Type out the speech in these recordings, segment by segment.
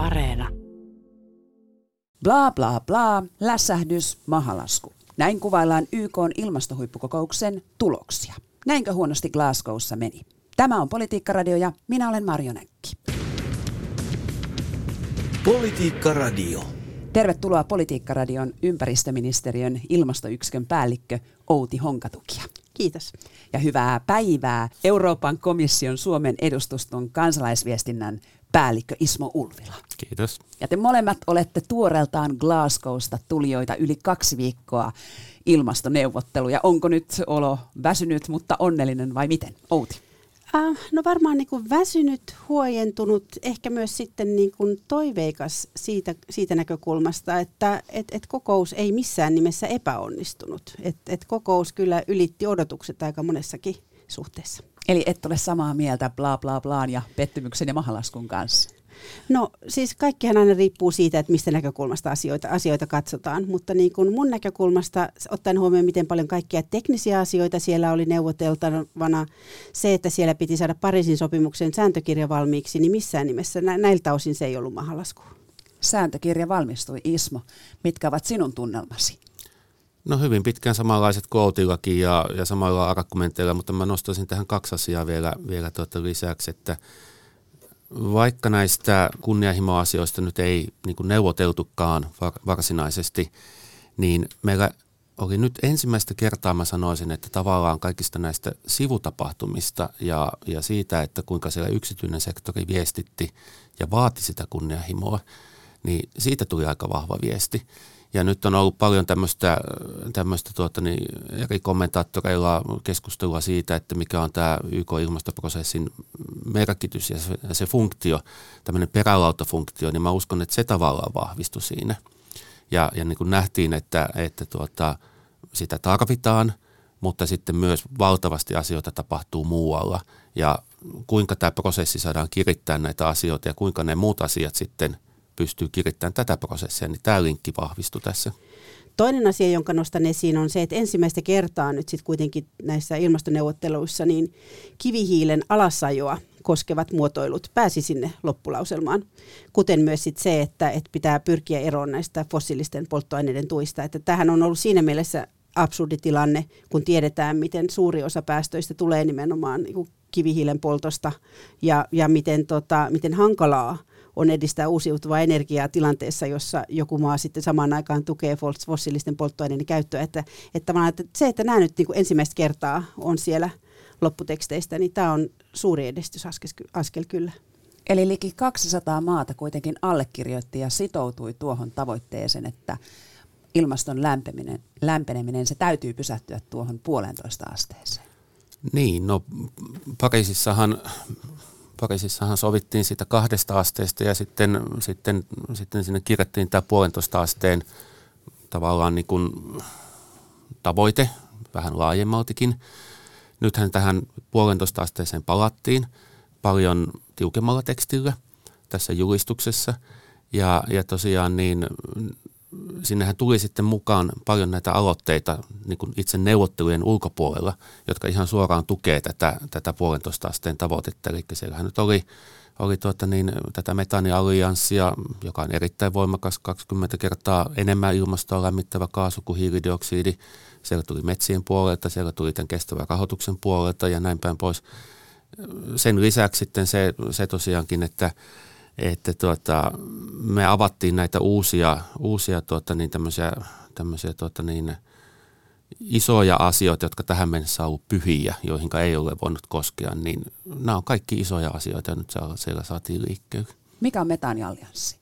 Areena. Bla bla bla, lässähdys, mahalasku. Näin kuvaillaan YK ilmastohuippukokouksen tuloksia. Näinkö huonosti Glasgowssa meni? Tämä on Politiikkaradio ja minä olen Marjo Näkki. Politiikkaradio. Tervetuloa Politiikkaradion ympäristöministeriön ilmastoyksikön päällikkö Outi Honkatukia. Kiitos. Ja hyvää päivää Euroopan komission Suomen edustuston kansalaisviestinnän päällikkö Ismo Ulvila. Kiitos. Ja te molemmat olette tuoreeltaan Glasgowsta tulijoita yli kaksi viikkoa ilmastoneuvotteluja. Onko nyt olo väsynyt, mutta onnellinen vai miten? Outi. Äh, no varmaan niin kuin väsynyt, huojentunut, ehkä myös sitten niin kuin toiveikas siitä, siitä näkökulmasta, että et, et kokous ei missään nimessä epäonnistunut. Et, et kokous kyllä ylitti odotukset aika monessakin suhteessa. Eli et ole samaa mieltä bla bla blaan ja pettymyksen ja mahalaskun kanssa? No siis kaikkihan aina riippuu siitä, että mistä näkökulmasta asioita, asioita katsotaan, mutta niin kuin mun näkökulmasta, ottaen huomioon miten paljon kaikkia teknisiä asioita siellä oli neuvoteltavana, se, että siellä piti saada Pariisin sopimuksen sääntökirja valmiiksi, niin missään nimessä nä- näiltä osin se ei ollut mahalasku. Sääntökirja valmistui, Ismo. Mitkä ovat sinun tunnelmasi? No hyvin pitkään samanlaiset koutillakin ja, ja samalla argumenteilla, mutta mä nostaisin tähän kaksi asiaa vielä, vielä tuota lisäksi, että vaikka näistä kunnianhimoasioista nyt ei niin neuvoteltukaan varsinaisesti, niin meillä oli nyt ensimmäistä kertaa mä sanoisin, että tavallaan kaikista näistä sivutapahtumista ja, ja siitä, että kuinka siellä yksityinen sektori viestitti ja vaati sitä kunnianhimoa, niin siitä tuli aika vahva viesti. Ja nyt on ollut paljon tämmöistä, tämmöistä tuota, niin eri kommentaattoreilla keskustelua siitä, että mikä on tämä YK-ilmastoprosessin merkitys ja se, ja se funktio, tämmöinen perälautafunktio, niin mä uskon, että se tavallaan vahvistui siinä. Ja, ja niin kuin nähtiin, että, että tuota, sitä tarvitaan, mutta sitten myös valtavasti asioita tapahtuu muualla. Ja kuinka tämä prosessi saadaan kirittää näitä asioita ja kuinka ne muut asiat sitten – pystyy kirittämään tätä prosessia, niin tämä linkki vahvistui tässä. Toinen asia, jonka nostan esiin, on se, että ensimmäistä kertaa nyt sitten kuitenkin näissä ilmastoneuvotteluissa niin kivihiilen alasajoa koskevat muotoilut pääsi sinne loppulauselmaan. Kuten myös sit se, että, että pitää pyrkiä eroon näistä fossiilisten polttoaineiden tuista. Että tähän on ollut siinä mielessä absurdi tilanne, kun tiedetään, miten suuri osa päästöistä tulee nimenomaan niin kivihiilen poltosta ja, ja miten, tota, miten hankalaa on edistää uusiutuvaa energiaa tilanteessa, jossa joku maa sitten samaan aikaan tukee fossiilisten polttoaineiden käyttöä. Että, että, että se, että nämä nyt niin kuin ensimmäistä kertaa on siellä lopputeksteistä, niin tämä on suuri edistysaskel kyllä. Eli liki 200 maata kuitenkin allekirjoitti ja sitoutui tuohon tavoitteeseen, että ilmaston lämpeneminen, lämpeneminen se täytyy pysähtyä tuohon puolentoista asteeseen. Niin, no Pariisissahan Pariisissahan sovittiin siitä kahdesta asteesta ja sitten, sitten, sitten sinne kirjattiin tämä puolentoista asteen tavallaan niin kuin tavoite vähän laajemmaltikin. Nythän tähän puolentoista asteeseen palattiin paljon tiukemmalla tekstillä tässä julistuksessa. Ja, ja tosiaan niin sinnehän tuli sitten mukaan paljon näitä aloitteita niin kuin itse neuvottelujen ulkopuolella, jotka ihan suoraan tukee tätä, tätä puolentoista asteen tavoitetta. Eli siellähän nyt oli, oli tuota niin, tätä metaaniallianssia, joka on erittäin voimakas, 20 kertaa enemmän ilmastoa lämmittävä kaasu kuin hiilidioksidi. Siellä tuli metsien puolelta, siellä tuli tämän kestävän rahoituksen puolelta ja näin päin pois. Sen lisäksi sitten se, se tosiaankin, että että tuota, me avattiin näitä uusia, uusia tuota, niin tämmöisiä, tämmöisiä tuota, niin, isoja asioita, jotka tähän mennessä on pyhiä, joihin ei ole voinut koskea, niin nämä on kaikki isoja asioita ja nyt siellä saatiin liikkeelle. Mikä on metaaniallianssi?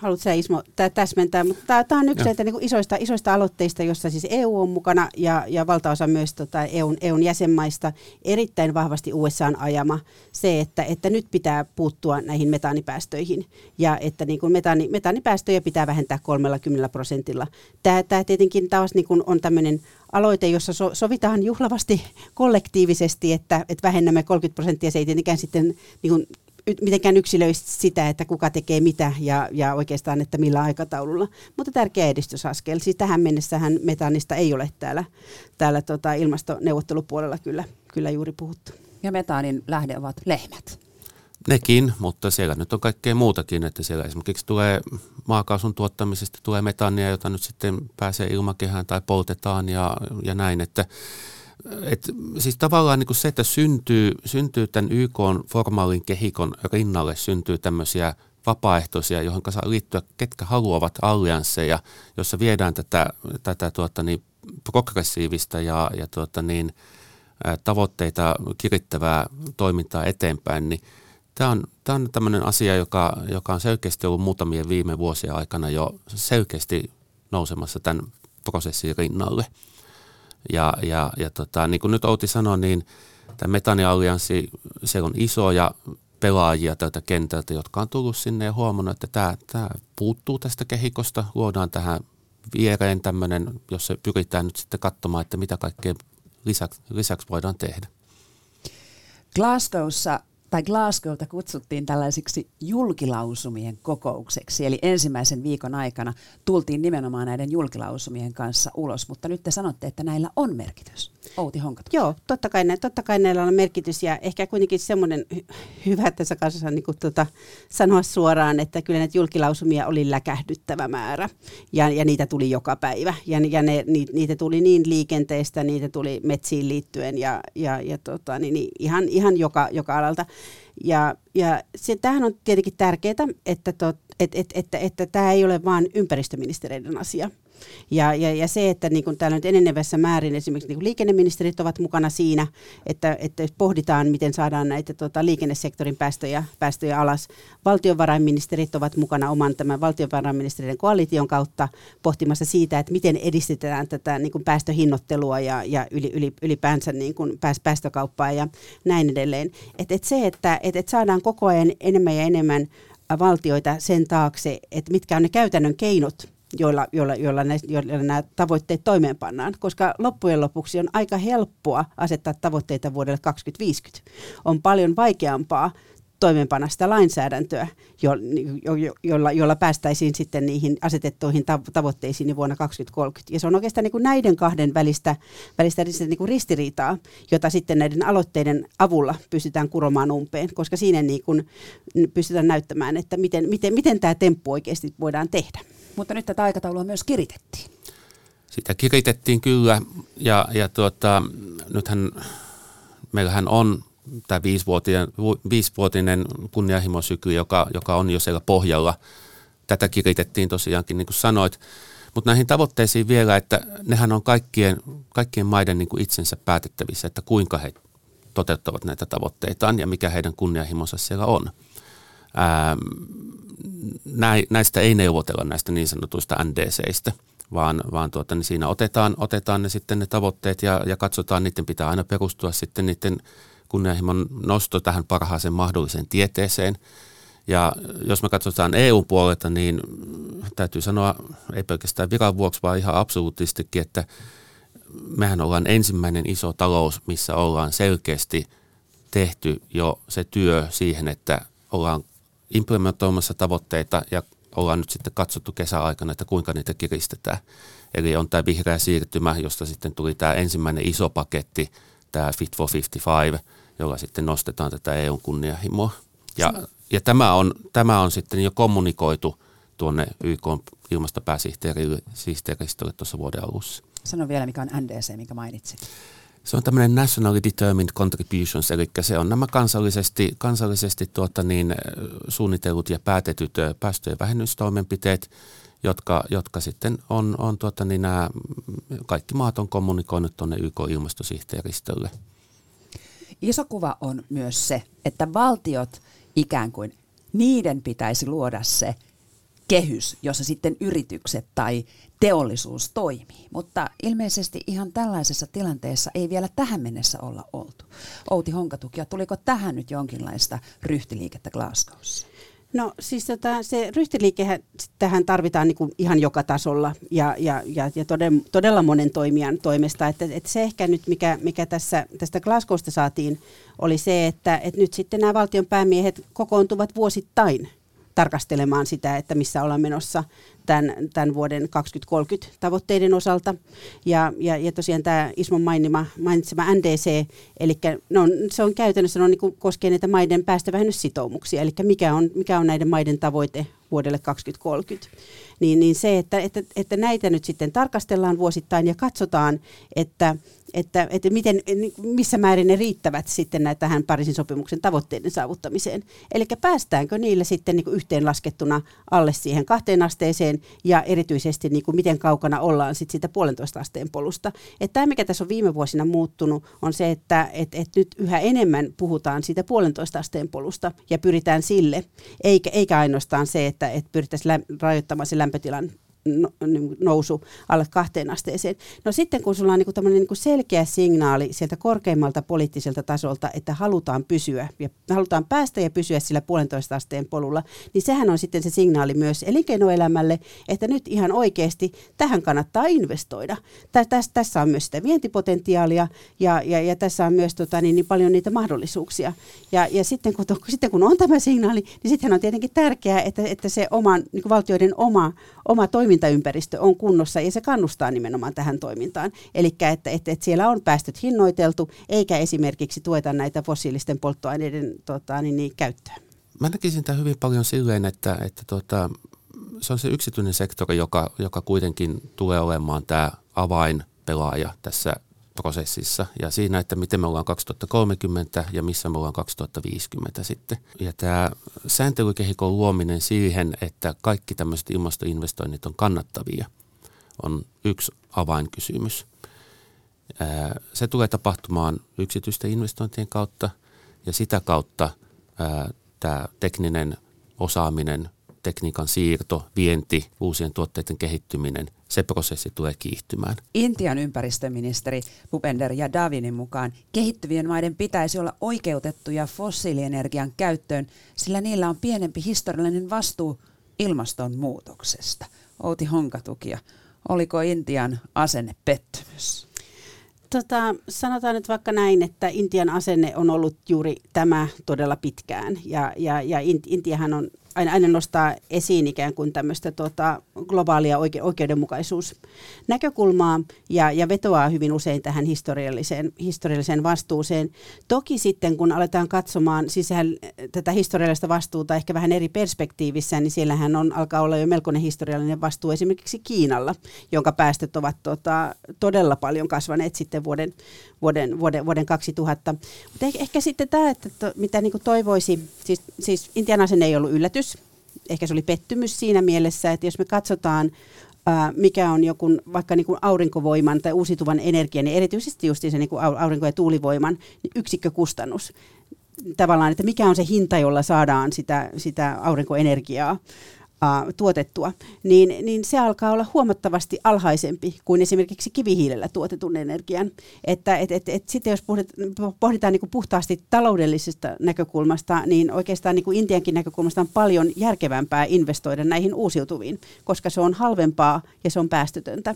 Haluatko sä Ismo täsmentää, mutta tämä on yksi näitä niin isoista, isoista aloitteista, jossa siis EU on mukana ja, ja valtaosa myös tota EUn, EUn jäsenmaista erittäin vahvasti USAn ajama se, että, että nyt pitää puuttua näihin metaanipäästöihin ja että niin kuin metaani, metaanipäästöjä pitää vähentää 30 prosentilla. Tämä, tämä tietenkin taas niin kuin on tämmöinen aloite, jossa so, sovitaan juhlavasti kollektiivisesti, että, että vähennämme 30 prosenttia. Se ei tietenkään sitten niin kuin mitenkään yksilöisi sitä, että kuka tekee mitä ja, ja oikeastaan, että millä aikataululla. Mutta tärkeä edistysaskel. Siis tähän mennessähän metaanista ei ole täällä, täällä tota ilmastoneuvottelupuolella kyllä, kyllä juuri puhuttu. Ja metaanin lähde ovat lehmät. Nekin, mutta siellä nyt on kaikkea muutakin, että siellä esimerkiksi tulee maakaasun tuottamisesta tulee metania, jota nyt sitten pääsee ilmakehään tai poltetaan ja, ja näin, että et, siis tavallaan niin kuin se, että syntyy, syntyy tämän YK formaalin kehikon rinnalle, syntyy tämmöisiä vapaaehtoisia, johon saa liittyä ketkä haluavat alliansseja, jossa viedään tätä, tätä tuota, niin, progressiivista ja, ja tuota, niin, tavoitteita kirittävää toimintaa eteenpäin, niin tämä on, tämä on tämmöinen asia, joka, joka on selkeästi ollut muutamien viime vuosien aikana jo selkeästi nousemassa tämän prosessin rinnalle. Ja, ja, ja tota, niin kuin nyt Outi sanoi, niin tämä metaniallianssi, se on isoja pelaajia tältä kentältä, jotka on tullut sinne ja huomannut, että tämä, tämä puuttuu tästä kehikosta. Luodaan tähän viereen tämmöinen, jossa pyritään nyt sitten katsomaan, että mitä kaikkea lisäksi, lisäksi voidaan tehdä. Glasgowssa tai Glasgowta kutsuttiin tällaisiksi julkilausumien kokoukseksi. Eli ensimmäisen viikon aikana tultiin nimenomaan näiden julkilausumien kanssa ulos, mutta nyt te sanotte, että näillä on merkitys. Outi Honkatu. Joo, totta kai, totta kai näillä on merkitys ja ehkä kuitenkin semmoinen hy- hyvä tässä kanssa niin kuin, tota, sanoa suoraan, että kyllä näitä julkilausumia oli läkähdyttävä määrä ja, ja niitä tuli joka päivä ja, ja ne, ni, niitä tuli niin liikenteestä, niitä tuli metsiin liittyen ja, ja, ja tota, niin, niin ihan, ihan joka, joka alalta. Ja, ja se, tämähän on tietenkin tärkeää, että, tot, että, että, että, että tämä ei ole vain ympäristöministeriöiden asia, ja, ja, ja se, että niin kuin täällä nyt enenevässä määrin esimerkiksi niin kuin liikenneministerit ovat mukana siinä, että, että pohditaan, miten saadaan näitä tota, liikennesektorin päästöjä, päästöjä alas. Valtiovarainministerit ovat mukana oman tämän valtiovarainministeriön koalition kautta pohtimassa siitä, että miten edistetään tätä niin kuin päästöhinnoittelua ja, ja yli, yli, ylipäänsä niin kuin päästökauppaa ja näin edelleen. Et, et se, että et, et saadaan koko ajan enemmän ja enemmän valtioita sen taakse, että mitkä on ne käytännön keinot, joilla, joilla, joilla, ne, joilla nämä tavoitteet toimeenpannaan, koska loppujen lopuksi on aika helppoa asettaa tavoitteita vuodelle 2050. On paljon vaikeampaa toimeenpanna sitä lainsäädäntöä, jo, jo, jo, jolla, jolla päästäisiin sitten niihin asetettuihin tavoitteisiin niin vuonna 2030. Ja se on oikeastaan niin kuin näiden kahden välistä, välistä niin kuin ristiriitaa, jota sitten näiden aloitteiden avulla pystytään kuromaan umpeen, koska siinä niin kuin pystytään näyttämään, että miten, miten, miten tämä temppu oikeasti voidaan tehdä. Mutta nyt tätä aikataulua myös kiritettiin. Sitä kiritettiin kyllä ja, ja tuota, nythän meillähän on tämä viisivuotinen, viisivuotinen kunnianhimosyky, joka, joka on jo siellä pohjalla. Tätä kiritettiin tosiaankin, niin kuin sanoit. Mutta näihin tavoitteisiin vielä, että nehän on kaikkien, kaikkien maiden niin kuin itsensä päätettävissä, että kuinka he toteuttavat näitä tavoitteitaan ja mikä heidän kunnianhimonsa siellä on. Ää, näistä ei neuvotella näistä niin sanotuista NDCistä, vaan, vaan tuota, niin siinä otetaan, otetaan ne sitten ne tavoitteet ja, ja katsotaan, niiden pitää aina perustua sitten niiden kunnianhimon nosto tähän parhaaseen mahdolliseen tieteeseen. Ja jos me katsotaan EU-puolelta, niin täytyy sanoa, ei pelkästään viran vuoksi, vaan ihan absoluuttistikin, että mehän ollaan ensimmäinen iso talous, missä ollaan selkeästi tehty jo se työ siihen, että ollaan implementoimassa tavoitteita ja ollaan nyt sitten katsottu kesäaikana, että kuinka niitä kiristetään. Eli on tämä vihreä siirtymä, josta sitten tuli tämä ensimmäinen iso paketti, tämä Fit for 55, jolla sitten nostetaan tätä EUn kunnianhimoa. Ja, ja tämä, on, tämä on sitten jo kommunikoitu tuonne YK ilmastopääsihteeristölle tuossa vuoden alussa. Sano vielä, mikä on NDC, mikä mainitsit. Se on tämmöinen Nationally Determined Contributions, eli se on nämä kansallisesti, kansallisesti tuota niin, suunnitellut ja päätetyt päästöjen vähennystoimenpiteet, jotka, jotka sitten on, on tuota niin, nämä, kaikki maat on kommunikoinut tuonne YK-ilmastosihteeristölle. Iso kuva on myös se, että valtiot ikään kuin niiden pitäisi luoda se kehys, jossa sitten yritykset tai teollisuus toimii. Mutta ilmeisesti ihan tällaisessa tilanteessa ei vielä tähän mennessä olla oltu. Outi Honkatukia, tuliko tähän nyt jonkinlaista ryhtiliikettä Glasgowssa? No siis tota, se ryhtiliike tähän tarvitaan niin kuin ihan joka tasolla ja, ja, ja, ja toden, todella monen toimijan toimesta. Että, että se ehkä nyt, mikä, mikä tässä, tästä Glasgowsta saatiin, oli se, että, että nyt sitten nämä valtion päämiehet kokoontuvat vuosittain tarkastelemaan sitä, että missä ollaan menossa tämän, tämän vuoden 2030 tavoitteiden osalta. Ja, ja, ja tosiaan tämä Ismon mainima, mainitsema NDC, eli no, se on käytännössä no, niin koskee näitä maiden päästövähennyssitoumuksia, eli mikä on, mikä on näiden maiden tavoite vuodelle 2030. Niin, niin se, että, että, että näitä nyt sitten tarkastellaan vuosittain ja katsotaan, että että, että miten, missä määrin ne riittävät sitten näitä tähän Pariisin sopimuksen tavoitteiden saavuttamiseen. Eli päästäänkö niille sitten niin yhteenlaskettuna alle siihen kahteen asteeseen ja erityisesti niin kuin miten kaukana ollaan sitten siitä puolentoista asteen polusta. Että tämä, mikä tässä on viime vuosina muuttunut, on se, että et, et nyt yhä enemmän puhutaan siitä puolentoista asteen polusta ja pyritään sille, eikä, eikä ainoastaan se, että et pyrittäisiin rajoittamaan se lämpötilan niin nousu alle kahteen asteeseen. No sitten kun sulla on niin kuin niin selkeä signaali sieltä korkeimmalta poliittiselta tasolta, että halutaan pysyä ja halutaan päästä ja pysyä sillä puolentoista asteen polulla, niin sehän on sitten se signaali myös elinkeinoelämälle, että nyt ihan oikeasti tähän kannattaa investoida. Tä, tässä, on myös sitä vientipotentiaalia ja, ja, ja tässä on myös tota, niin, niin paljon niitä mahdollisuuksia. Ja, ja sitten, kun, sitten kun on tämä signaali, niin sitten on tietenkin tärkeää, että, että se oman, niin valtioiden oma, oma toiminta toimintaympäristö on kunnossa ja se kannustaa nimenomaan tähän toimintaan. Eli että, että, että siellä on päästöt hinnoiteltu eikä esimerkiksi tueta näitä fossiilisten polttoaineiden tota, niin, niin, käyttöä. Mä näkisin tämän hyvin paljon silleen, että, että tota, se on se yksityinen sektori, joka, joka kuitenkin tulee olemaan tämä avainpelaaja tässä prosessissa ja siinä, että miten me ollaan 2030 ja missä me ollaan 2050 sitten. Ja tämä sääntelykehikon luominen siihen, että kaikki tämmöiset ilmastoinvestoinnit on kannattavia, on yksi avainkysymys. Se tulee tapahtumaan yksityisten investointien kautta ja sitä kautta tämä tekninen osaaminen, tekniikan siirto, vienti, uusien tuotteiden kehittyminen – se prosessi tulee kiihtymään. Intian ympäristöministeri Bupender ja Davinin mukaan kehittyvien maiden pitäisi olla oikeutettuja fossiilienergian käyttöön, sillä niillä on pienempi historiallinen vastuu ilmastonmuutoksesta. Outi Honkatukia, oliko Intian asenne pettymys? Tota, sanotaan nyt vaikka näin, että Intian asenne on ollut juuri tämä todella pitkään. Ja, ja, ja Intiahan on aina, aina nostaa esiin ikään kuin tämmöistä tota, globaalia oike, oikeudenmukaisuusnäkökulmaa ja, ja vetoaa hyvin usein tähän historialliseen, historialliseen vastuuseen. Toki sitten kun aletaan katsomaan sisään tätä historiallista vastuuta ehkä vähän eri perspektiivissä, niin siellähän on, alkaa olla jo melkoinen historiallinen vastuu esimerkiksi Kiinalla, jonka päästöt ovat tota, todella paljon kasvaneet sitten vuoden, vuoden, vuoden, vuoden 2000. Mutta ehkä, ehkä sitten tämä, että to, mitä niin toivoisi, siis, siis Intian asenne ei ollut yllätys, ehkä se oli pettymys siinä mielessä, että jos me katsotaan, mikä on joku vaikka niin kuin aurinkovoiman tai uusiutuvan energian, niin erityisesti just se niin kuin aurinko- ja tuulivoiman niin yksikkökustannus, tavallaan, että mikä on se hinta, jolla saadaan sitä, sitä aurinkoenergiaa tuotettua, niin, niin se alkaa olla huomattavasti alhaisempi kuin esimerkiksi kivihiilellä tuotetun energian. Että et, et, et sitten jos pohditaan, pohditaan niin kuin puhtaasti taloudellisesta näkökulmasta, niin oikeastaan niin kuin Intiankin näkökulmasta on paljon järkevämpää investoida näihin uusiutuviin, koska se on halvempaa ja se on päästötöntä.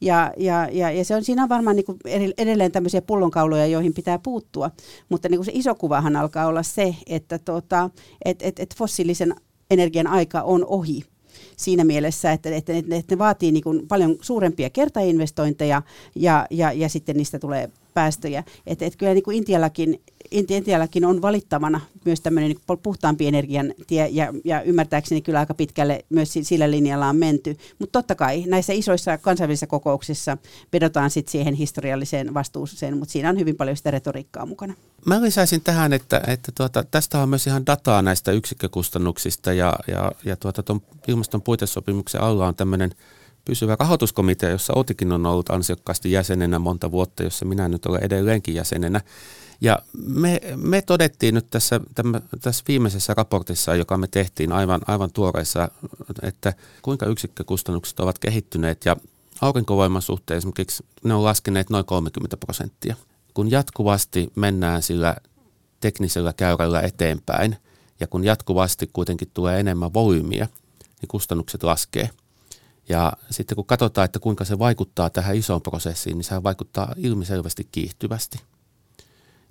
Ja, ja, ja, ja se on, siinä on varmaan niin kuin edelleen tämmöisiä pullonkauloja, joihin pitää puuttua, mutta niin kuin se iso kuvahan alkaa olla se, että tota, et, et, et fossiilisen energian aika on ohi siinä mielessä, että, että, että ne vaatii niin kuin paljon suurempia kertainvestointeja ja, ja, ja sitten niistä tulee päästöjä. Että, että kyllä niin kuin Intiallakin, Intiallakin on valittavana myös tämmöinen niin puhtaampi energian tie ja, ja ymmärtääkseni kyllä aika pitkälle myös sillä linjalla on menty. Mutta totta kai näissä isoissa kansainvälisissä kokouksissa vedotaan sitten siihen historialliseen vastuuseen, mutta siinä on hyvin paljon sitä retoriikkaa mukana. Mä lisäisin tähän, että, että tuota, tästä on myös ihan dataa näistä yksikkökustannuksista ja, ja, ja tuota, tuon ilmaston puitesopimuksen alla on tämmöinen pysyvä rahoituskomitea, jossa Otikin on ollut ansiokkaasti jäsenenä monta vuotta, jossa minä nyt olen edelleenkin jäsenenä. Ja me, me todettiin nyt tässä, tämän, tässä viimeisessä raportissa, joka me tehtiin aivan, aivan tuoreessa, että kuinka yksikkökustannukset ovat kehittyneet ja aurinkovoiman suhteen esimerkiksi ne on laskeneet noin 30 prosenttia kun jatkuvasti mennään sillä teknisellä käyrällä eteenpäin ja kun jatkuvasti kuitenkin tulee enemmän voimia, niin kustannukset laskee. Ja sitten kun katsotaan, että kuinka se vaikuttaa tähän isoon prosessiin, niin se vaikuttaa ilmiselvästi kiihtyvästi.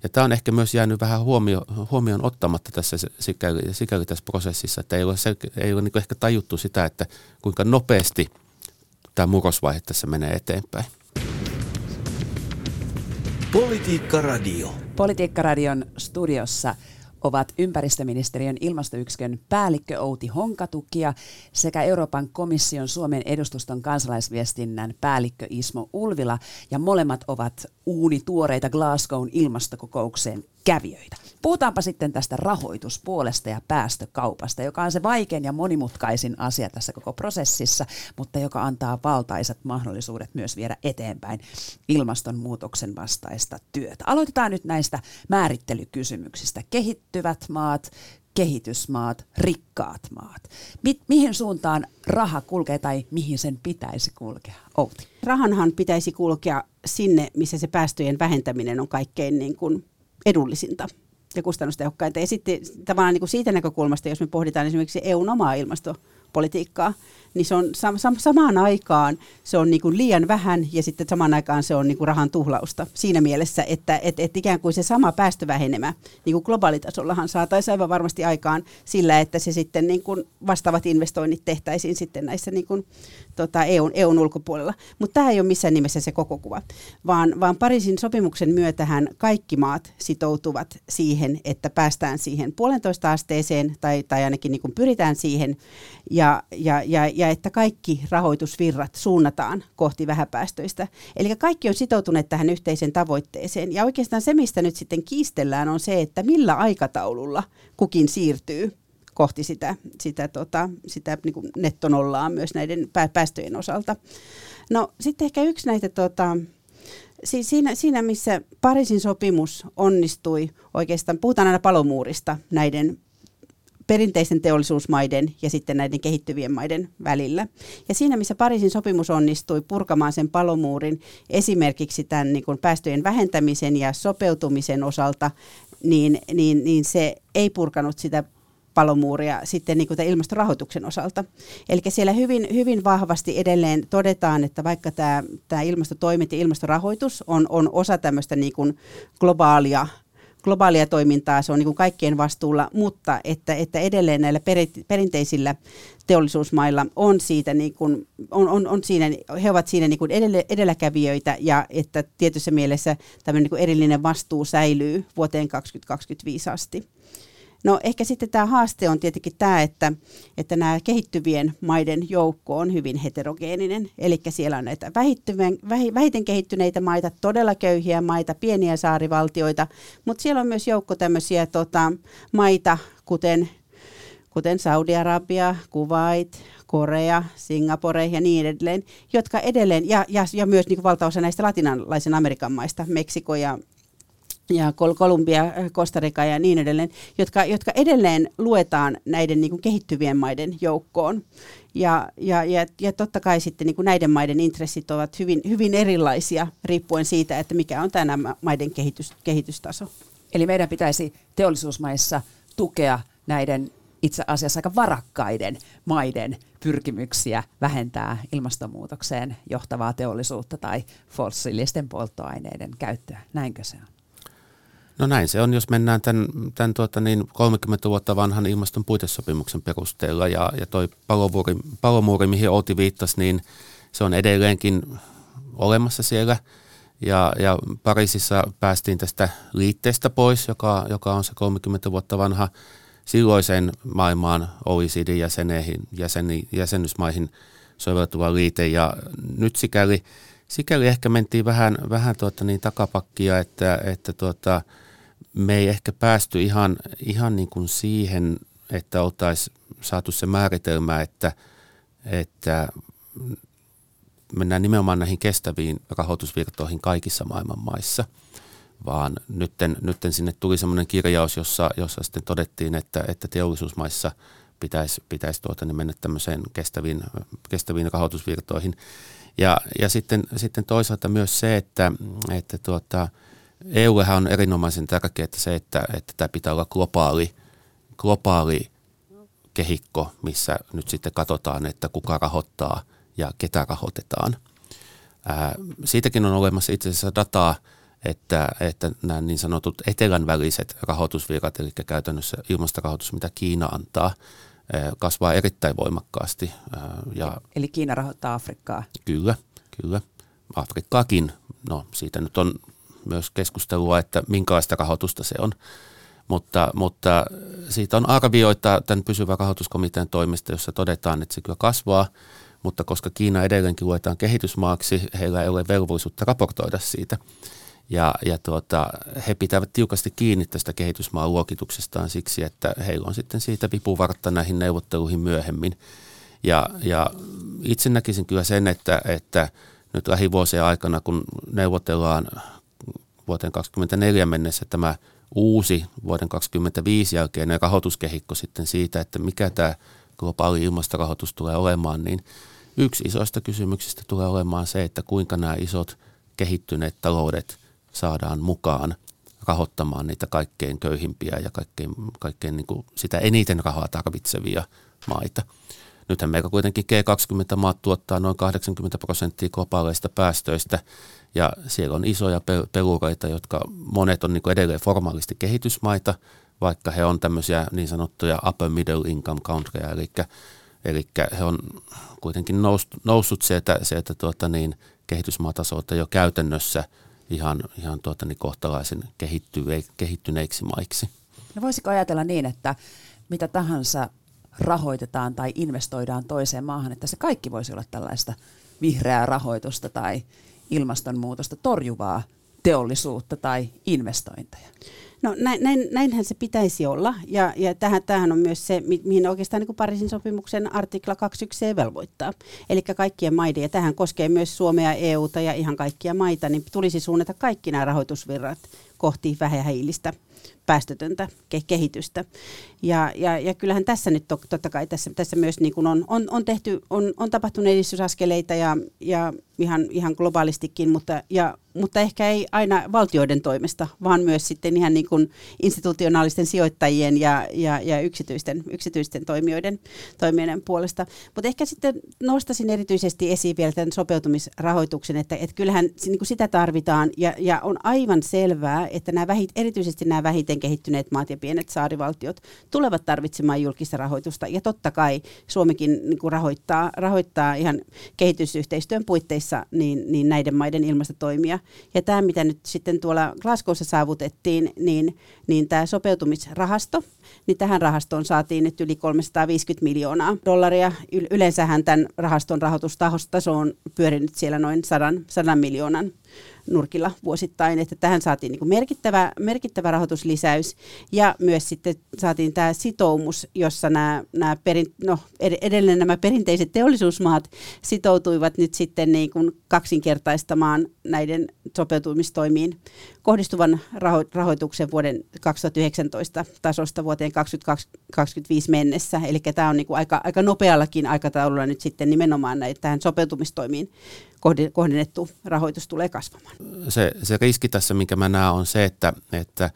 Ja tämä on ehkä myös jäänyt vähän huomio, huomioon ottamatta tässä sikäli, sikäli tässä prosessissa, että ei ole, selke, ei ole niin ehkä tajuttu sitä, että kuinka nopeasti tämä murrosvaihe tässä menee eteenpäin. Politiikka Radio. Politiikka Radion studiossa ovat ympäristöministeriön ilmastoyksikön päällikkö Outi Honkatukia sekä Euroopan komission Suomen edustuston kansalaisviestinnän päällikkö Ismo Ulvila ja molemmat ovat uunituoreita Glasgown ilmastokokoukseen kävijöitä. Puhutaanpa sitten tästä rahoituspuolesta ja päästökaupasta, joka on se vaikein ja monimutkaisin asia tässä koko prosessissa, mutta joka antaa valtaisat mahdollisuudet myös viedä eteenpäin ilmastonmuutoksen vastaista työtä. Aloitetaan nyt näistä määrittelykysymyksistä. Kehittyvät maat, kehitysmaat, rikkaat maat. Mi- mihin suuntaan raha kulkee tai mihin sen pitäisi kulkea? Outi. Rahanhan pitäisi kulkea sinne, missä se päästöjen vähentäminen on kaikkein niin kuin edullisinta ja kustannustehokkainta. Ja sitten tavallaan niin kuin siitä näkökulmasta, jos me pohditaan esimerkiksi EUn omaa ilmastopolitiikkaa, niin se on sam- sam- samaan aikaan se on niin kuin liian vähän ja sitten samaan aikaan se on niin kuin rahan tuhlausta siinä mielessä, että et, et ikään kuin se sama päästövähenemä niin kuin globaalitasollahan saataisiin aivan varmasti aikaan sillä, että se sitten niin kuin vastaavat investoinnit tehtäisiin sitten näissä niin kuin, tota, EUn, EUn ulkopuolella. Mutta tämä ei ole missään nimessä se koko kuva, vaan, vaan Pariisin sopimuksen myötähän kaikki maat sitoutuvat siihen, että päästään siihen puolentoista asteeseen tai, tai ainakin niin kuin pyritään siihen ja, ja, ja, ja että kaikki rahoitusvirrat suunnataan kohti vähäpäästöistä. Eli kaikki on sitoutuneet tähän yhteiseen tavoitteeseen. Ja oikeastaan se, mistä nyt sitten kiistellään, on se, että millä aikataululla kukin siirtyy kohti sitä, sitä, tota, sitä niin kuin nettonollaa myös näiden päästöjen osalta. No sitten ehkä yksi näitä tota, siinä, siinä, missä Pariisin sopimus onnistui oikeastaan, puhutaan aina palomuurista näiden perinteisten teollisuusmaiden ja sitten näiden kehittyvien maiden välillä. Ja siinä, missä Pariisin sopimus onnistui purkamaan sen palomuurin esimerkiksi tämän niin kuin päästöjen vähentämisen ja sopeutumisen osalta, niin, niin, niin se ei purkanut sitä palomuuria sitten niin kuin ilmastorahoituksen osalta. Eli siellä hyvin, hyvin vahvasti edelleen todetaan, että vaikka tämä, tämä ilmastotoimet ja ilmastorahoitus on, on osa tämmöistä niin kuin globaalia globaalia toimintaa, se on niin kuin kaikkien vastuulla, mutta että, että edelleen näillä perinteisillä teollisuusmailla on siitä niin kuin, on, on, on siinä, he ovat siinä niin kuin edelläkävijöitä ja että tietyssä mielessä tämmöinen niin kuin erillinen vastuu säilyy vuoteen 2025 asti. No ehkä sitten tämä haaste on tietenkin tämä, että, että nämä kehittyvien maiden joukko on hyvin heterogeeninen. Eli siellä on näitä vähiten kehittyneitä maita, todella köyhiä maita, pieniä saarivaltioita, mutta siellä on myös joukko tämmöisiä tota, maita, kuten, kuten Saudi-Arabia, Kuwait, Korea, Singapore ja niin edelleen, jotka edelleen, ja, ja, ja myös niin valtaosa näistä latinalaisen Amerikan maista, Meksiko ja ja Kol- Kolumbia, Costa Rica ja niin edelleen, jotka, jotka edelleen luetaan näiden niin kuin kehittyvien maiden joukkoon. Ja, ja, ja, ja totta kai sitten niin kuin näiden maiden intressit ovat hyvin, hyvin erilaisia riippuen siitä, että mikä on tämä maiden kehitys, kehitystaso. Eli meidän pitäisi teollisuusmaissa tukea näiden itse asiassa aika varakkaiden maiden pyrkimyksiä vähentää ilmastonmuutokseen johtavaa teollisuutta tai fossiilisten polttoaineiden käyttöä. Näinkö se on? No näin se on, jos mennään tämän, tämän tuota niin 30 vuotta vanhan ilmaston puitesopimuksen perusteella ja, ja toi palomuuri, palomuuri, mihin Outi viittasi, niin se on edelleenkin olemassa siellä. Ja, ja Pariisissa päästiin tästä liitteestä pois, joka, joka on se 30 vuotta vanha silloiseen maailmaan OECD-jäseneihin, jäseni, jäsenysmaihin soveltuva liite. Ja nyt sikäli, sikäli ehkä mentiin vähän, vähän tuota niin takapakkia, että, että tuota, me ei ehkä päästy ihan, ihan niin kuin siihen, että oltaisiin saatu se määritelmä, että, että mennään nimenomaan näihin kestäviin rahoitusvirtoihin kaikissa maailman maissa, vaan nytten, nytten sinne tuli semmoinen kirjaus, jossa, jossa sitten todettiin, että, että teollisuusmaissa pitäisi, pitäisi tuota, niin mennä tämmöiseen kestäviin, kestäviin rahoitusvirtoihin. Ja, ja sitten, sitten toisaalta myös se, että, että tuota, EUhan on erinomaisen tärkeää se, että, että tämä pitää olla globaali, globaali kehikko, missä nyt sitten katsotaan, että kuka rahoittaa ja ketä rahoitetaan. Ää, siitäkin on olemassa itse asiassa dataa, että, että nämä niin sanotut etelän väliset rahoitusvirrat, eli käytännössä ilmastorahoitus, mitä Kiina antaa, kasvaa erittäin voimakkaasti. Ja Eli Kiina rahoittaa Afrikkaa? Kyllä, kyllä. Afrikkaakin. No siitä nyt on myös keskustelua, että minkälaista rahoitusta se on. Mutta, mutta siitä on arvioita tämän pysyvän rahoituskomitean toimesta, jossa todetaan, että se kyllä kasvaa, mutta koska Kiina edelleenkin luetaan kehitysmaaksi, heillä ei ole velvollisuutta raportoida siitä. Ja, ja tuota, he pitävät tiukasti kiinni tästä kehitysmaan luokituksestaan siksi, että heillä on sitten siitä vipuvartta näihin neuvotteluihin myöhemmin. Ja, ja itse näkisin kyllä sen, että, että nyt lähivuosien aikana, kun neuvotellaan vuoteen 2024 mennessä tämä uusi vuoden 2025 jälkeinen rahoituskehikko sitten siitä, että mikä tämä globaali ilmastorahoitus tulee olemaan, niin yksi isoista kysymyksistä tulee olemaan se, että kuinka nämä isot kehittyneet taloudet saadaan mukaan rahoittamaan niitä kaikkein köyhimpiä ja kaikkein, kaikkein niin kuin sitä eniten rahaa tarvitsevia maita. Nythän meillä kuitenkin G20-maat tuottaa noin 80 prosenttia globaaleista päästöistä ja siellä on isoja pelureita, jotka monet on niin edelleen formaalisti kehitysmaita, vaikka he on tämmöisiä niin sanottuja upper middle income countryja, eli, eli he on kuitenkin noussut, noussut sieltä, sieltä tuota niin, kehitysmaatasolta jo käytännössä ihan, ihan tuota niin kohtalaisen kehittyneiksi maiksi. No voisiko ajatella niin, että mitä tahansa rahoitetaan tai investoidaan toiseen maahan, että se kaikki voisi olla tällaista vihreää rahoitusta tai ilmastonmuutosta torjuvaa teollisuutta tai investointeja? No näin, näin, näinhän se pitäisi olla, ja, ja tähän, tähän on myös se, mihin oikeastaan niin kuin Pariisin sopimuksen artikla 21c velvoittaa. Eli kaikkien maiden, ja tähän koskee myös Suomea, EUta ja ihan kaikkia maita, niin tulisi suunnata kaikki nämä rahoitusvirrat kohti vähähiilistä päästötöntä ke- kehitystä. Ja, ja, ja kyllähän tässä nyt to, totta kai tässä, tässä myös niin kuin on, on, on, tehty, on, on tapahtunut edistysaskeleita ja, ja ihan, ihan globaalistikin, mutta, ja, mutta ehkä ei aina valtioiden toimesta, vaan myös sitten ihan niin institutionaalisten sijoittajien ja, ja, ja yksityisten, yksityisten toimijoiden, toimijoiden puolesta. Mutta ehkä sitten nostaisin erityisesti esiin vielä tämän sopeutumisrahoituksen, että, että kyllähän niin sitä tarvitaan ja, ja on aivan selvää, että nämä vähit, erityisesti nämä vähiten kehittyneet maat ja pienet saarivaltiot tulevat tarvitsemaan julkista rahoitusta ja totta kai Suomikin niin kuin rahoittaa, rahoittaa ihan kehitysyhteistyön puitteissa niin, niin näiden maiden ilmastotoimia. Ja tämä, mitä nyt sitten tuolla Glasgowssa saavutettiin, niin, niin tämä sopeutumisrahasto, niin tähän rahastoon saatiin nyt yli 350 miljoonaa dollaria. Yleensähän tämän rahaston rahoitustaso on pyörinyt siellä noin 100, 100 miljoonan nurkilla vuosittain, että tähän saatiin niin merkittävä, merkittävä rahoituslisäys ja myös sitten saatiin tämä sitoumus, jossa nämä, nämä perin, no, edelleen nämä perinteiset teollisuusmaat sitoutuivat nyt sitten niin kuin kaksinkertaistamaan näiden sopeutumistoimiin kohdistuvan raho- rahoituksen vuoden 2019 tasosta vuoteen 2025 mennessä. Eli tämä on niin kuin aika, aika nopeallakin aikataululla nyt sitten nimenomaan näitä, tähän sopeutumistoimiin kohdennettu rahoitus tulee kasvamaan. Se, se riski tässä, minkä mä näen, on se, että, että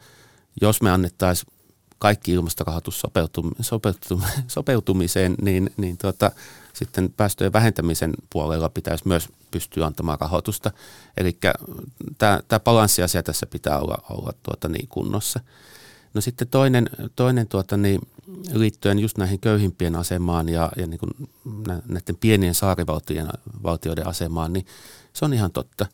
jos me annettaisiin kaikki ilmastorahoitus sopeutum, sopeutum, sopeutumiseen, niin, niin tuota, sitten päästöjen vähentämisen puolella pitäisi myös pystyä antamaan rahoitusta. Eli tämä balanssiasia tässä pitää olla, olla tuota niin kunnossa. No sitten toinen, toinen tuota niin, liittyen just näihin köyhimpien asemaan ja, ja niin kuin näiden pienien saarivaltioiden asemaan, niin se on ihan totta.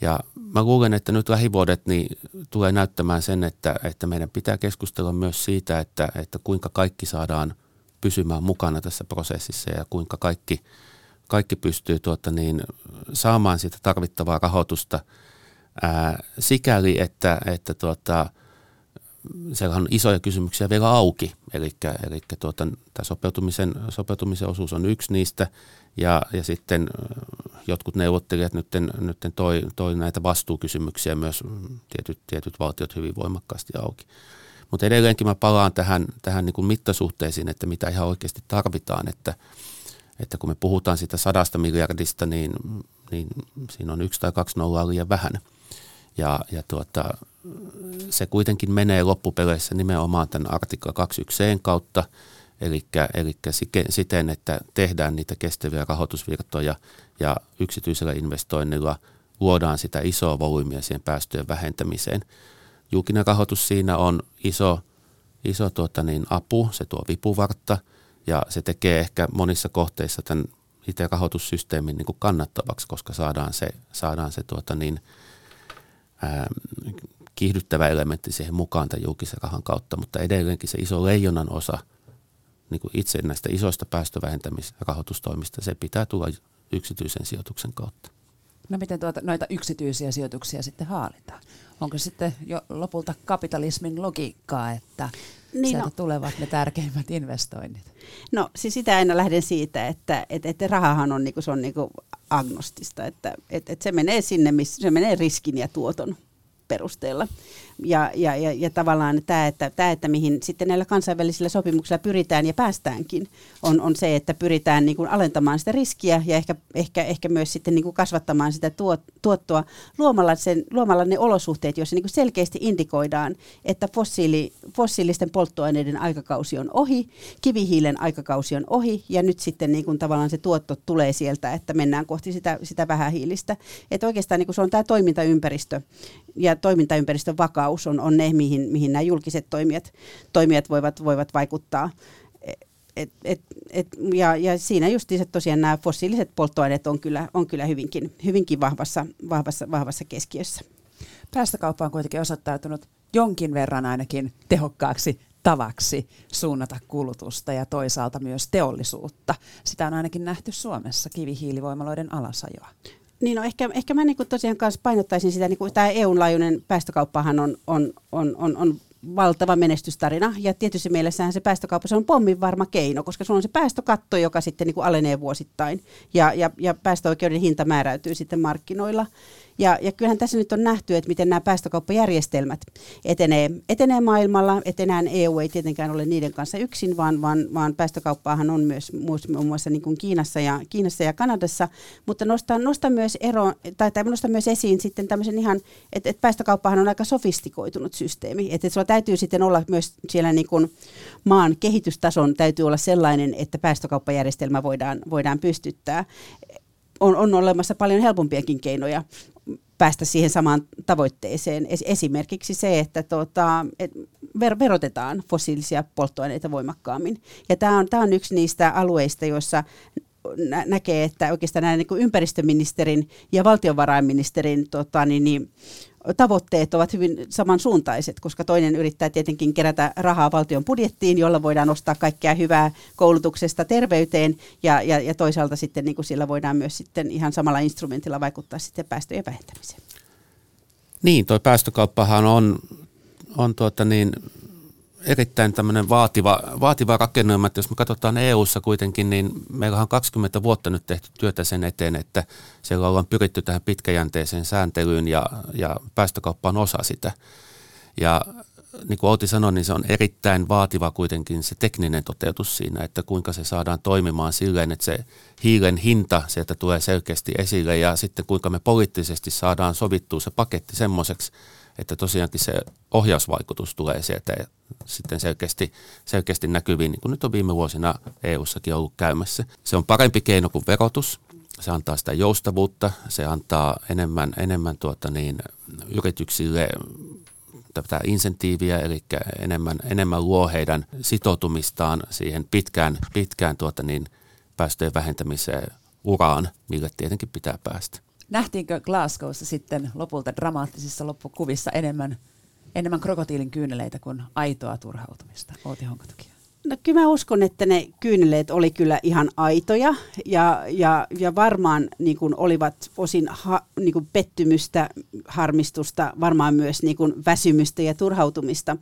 Ja mä luulen, että nyt lähivuodet niin tulee näyttämään sen, että, että meidän pitää keskustella myös siitä, että, että kuinka kaikki saadaan pysymään mukana tässä prosessissa ja kuinka kaikki, kaikki pystyy tuota niin, saamaan siitä tarvittavaa rahoitusta ää, sikäli, että, että tuota, siellä on isoja kysymyksiä vielä auki. Eli, eli tuota, tämä sopeutumisen, sopeutumisen osuus on yksi niistä. Ja, ja sitten jotkut neuvottelijat nyt, nyt toi, toi näitä vastuukysymyksiä myös tietyt, tietyt valtiot hyvin voimakkaasti auki. Mutta edelleenkin mä palaan tähän, tähän niin kuin mittasuhteisiin, että mitä ihan oikeasti tarvitaan, että, että kun me puhutaan siitä sadasta miljardista, niin, niin siinä on yksi tai kaksi nollaa liian vähän. Ja, ja tuota, se kuitenkin menee loppupeleissä nimenomaan tämän artikla 21 kautta, eli, eli siten, että tehdään niitä kestäviä rahoitusvirtoja ja yksityisellä investoinnilla luodaan sitä isoa volyymia siihen päästöjen vähentämiseen. Julkinen rahoitus siinä on iso, iso tuota niin, apu, se tuo vipuvartta ja se tekee ehkä monissa kohteissa tämän itse rahoitussysteemin niin kuin kannattavaksi, koska saadaan se, saadaan se tuota niin, ää, kiihdyttävä elementti siihen mukaan tämän julkisen rahan kautta, mutta edelleenkin se iso leijonan osa niin kuin itse näistä isoista päästövähentämisrahoitustoimista, se pitää tulla yksityisen sijoituksen kautta. No miten tuota, noita yksityisiä sijoituksia sitten haalitaan? Onko sitten jo lopulta kapitalismin logiikkaa, että niin sieltä no. tulevat ne tärkeimmät investoinnit? No siis sitä aina lähden siitä, että, että, että rahahan on, niin kuin, se on niin kuin agnostista, että, että, että se menee sinne, missä se menee riskin ja tuoton perusteella. Ja, ja, ja, ja tavallaan tämä että, tämä, että mihin sitten näillä kansainvälisillä sopimuksilla pyritään ja päästäänkin, on, on se, että pyritään niin kuin alentamaan sitä riskiä ja ehkä, ehkä, ehkä myös sitten niin kuin kasvattamaan sitä tuot, tuottoa luomalla, sen, luomalla ne olosuhteet, joissa niin kuin selkeästi indikoidaan, että fossiili, fossiilisten polttoaineiden aikakausi on ohi, kivihiilen aikakausi on ohi ja nyt sitten niin kuin tavallaan se tuotto tulee sieltä, että mennään kohti sitä, sitä vähähiilistä. Että oikeastaan niin kuin se on tämä toimintaympäristö ja toimintaympäristön vakaus on, on ne, mihin, mihin nämä julkiset toimijat, toimijat voivat, voivat vaikuttaa. Et, et, et, ja, ja siinä just että tosiaan nämä fossiiliset polttoaineet on kyllä, on kyllä hyvinkin, hyvinkin vahvassa, vahvassa, vahvassa keskiössä. Päästökauppa on kuitenkin osoittautunut jonkin verran ainakin tehokkaaksi tavaksi suunnata kulutusta ja toisaalta myös teollisuutta. Sitä on ainakin nähty Suomessa kivihiilivoimaloiden alasajoa. Niin no ehkä, ehkä mä niin kuin tosiaan kanssa painottaisin sitä, niin tämä EU-laajuinen päästökauppahan on, on, on, on, on valtava menestystarina. Ja tietysti mielessähän se päästökauppa se on pommin varma keino, koska sulla on se päästökatto, joka sitten niin kuin alenee vuosittain. Ja, ja, ja päästöoikeuden hinta määräytyy sitten markkinoilla. Ja, ja kyllähän tässä nyt on nähty, että miten nämä päästökauppajärjestelmät etenee, etenee maailmalla. Etenää EU ei tietenkään ole niiden kanssa yksin, vaan, vaan, vaan päästökauppaahan on myös muun muassa niin kuin Kiinassa, ja, Kiinassa ja Kanadassa. Mutta nostan, nostan, myös ero, tai, tai nostan myös esiin sitten tämmöisen ihan, että, että päästökauppahan on aika sofistikoitunut systeemi. Että, että sulla täytyy sitten olla myös siellä niin kuin maan kehitystason täytyy olla sellainen, että päästökauppajärjestelmä voidaan, voidaan pystyttää on, on olemassa paljon helpompiakin keinoja päästä siihen samaan tavoitteeseen. esimerkiksi se, että tuota, et ver- verotetaan fossiilisia polttoaineita voimakkaammin. Ja tämä on, on yksi niistä alueista, joissa nä- näkee, että oikeastaan näin niin ympäristöministerin ja valtiovarainministerin tota, niin, niin, tavoitteet ovat hyvin samansuuntaiset, koska toinen yrittää tietenkin kerätä rahaa valtion budjettiin, jolla voidaan ostaa kaikkea hyvää koulutuksesta terveyteen, ja, ja, ja toisaalta sitten niin kuin sillä voidaan myös sitten ihan samalla instrumentilla vaikuttaa sitten päästöjen vähentämiseen. Niin, tuo päästökauppahan on, on tuota niin, erittäin tämmöinen vaativa, vaativa rakennelma, että jos me katsotaan EU-ssa kuitenkin, niin meillä on 20 vuotta nyt tehty työtä sen eteen, että siellä ollaan pyritty tähän pitkäjänteiseen sääntelyyn ja, ja päästökauppa on osa sitä. Ja niin kuin Outi sanoi, niin se on erittäin vaativa kuitenkin se tekninen toteutus siinä, että kuinka se saadaan toimimaan silleen, että se hiilen hinta sieltä tulee selkeästi esille ja sitten kuinka me poliittisesti saadaan sovittua se paketti semmoiseksi, että tosiaankin se ohjausvaikutus tulee sieltä sitten selkeästi, selkeästi näkyviin, niin kuin nyt on viime vuosina EU-sakin ollut käymässä. Se on parempi keino kuin verotus. Se antaa sitä joustavuutta, se antaa enemmän, enemmän tuota niin, yrityksille tätä insentiiviä, eli enemmän, enemmän luo heidän sitoutumistaan siihen pitkään, pitkään tuota niin, päästöjen vähentämiseen uraan, mille tietenkin pitää päästä. Nähtiinkö Glasgowssa sitten lopulta dramaattisissa loppukuvissa enemmän, enemmän krokotiilin kyyneleitä kuin aitoa turhautumista? Outi Honkotukia. No kyllä mä uskon, että ne kyyneleet oli kyllä ihan aitoja ja, ja, ja varmaan niin kuin olivat osin ha, niin kuin pettymystä, harmistusta, varmaan myös niin kuin väsymystä ja turhautumista.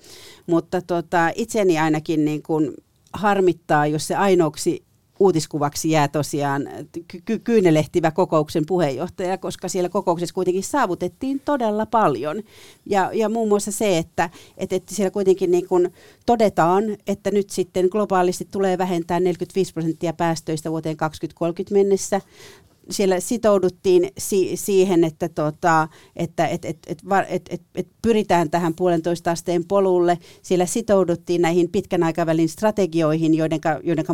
Mutta tota, itseni ainakin niin kuin harmittaa, jos se ainoaksi uutiskuvaksi jää tosiaan ky- kyynelehtivä kokouksen puheenjohtaja, koska siellä kokouksessa kuitenkin saavutettiin todella paljon. Ja, ja muun muassa se, että, että, että siellä kuitenkin niin kuin todetaan, että nyt sitten globaalisti tulee vähentää 45 prosenttia päästöistä vuoteen 2030 mennessä siellä sitouduttiin si- siihen, että, tota, että et, et, et, et, et, et pyritään tähän puolentoista asteen polulle. Siellä sitouduttiin näihin pitkän aikavälin strategioihin, joiden,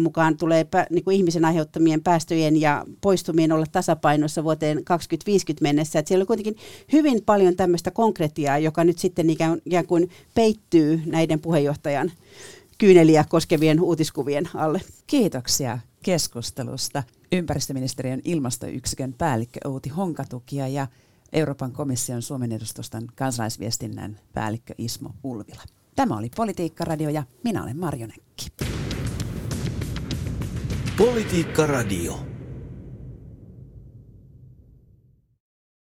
mukaan tulee pä, niin kuin ihmisen aiheuttamien päästöjen ja poistumien olla tasapainossa vuoteen 2050 mennessä. Et siellä on kuitenkin hyvin paljon tämmöistä konkretiaa, joka nyt sitten ikään kuin peittyy näiden puheenjohtajan kyyneliä koskevien uutiskuvien alle. Kiitoksia keskustelusta ympäristöministeriön ilmastoyksikön päällikkö Outi Honkatukia ja Euroopan komission Suomen edustuston kansalaisviestinnän päällikkö Ismo Ulvila. Tämä oli Politiikka Radio ja minä olen Marjo Nekki. Politiikka Radio.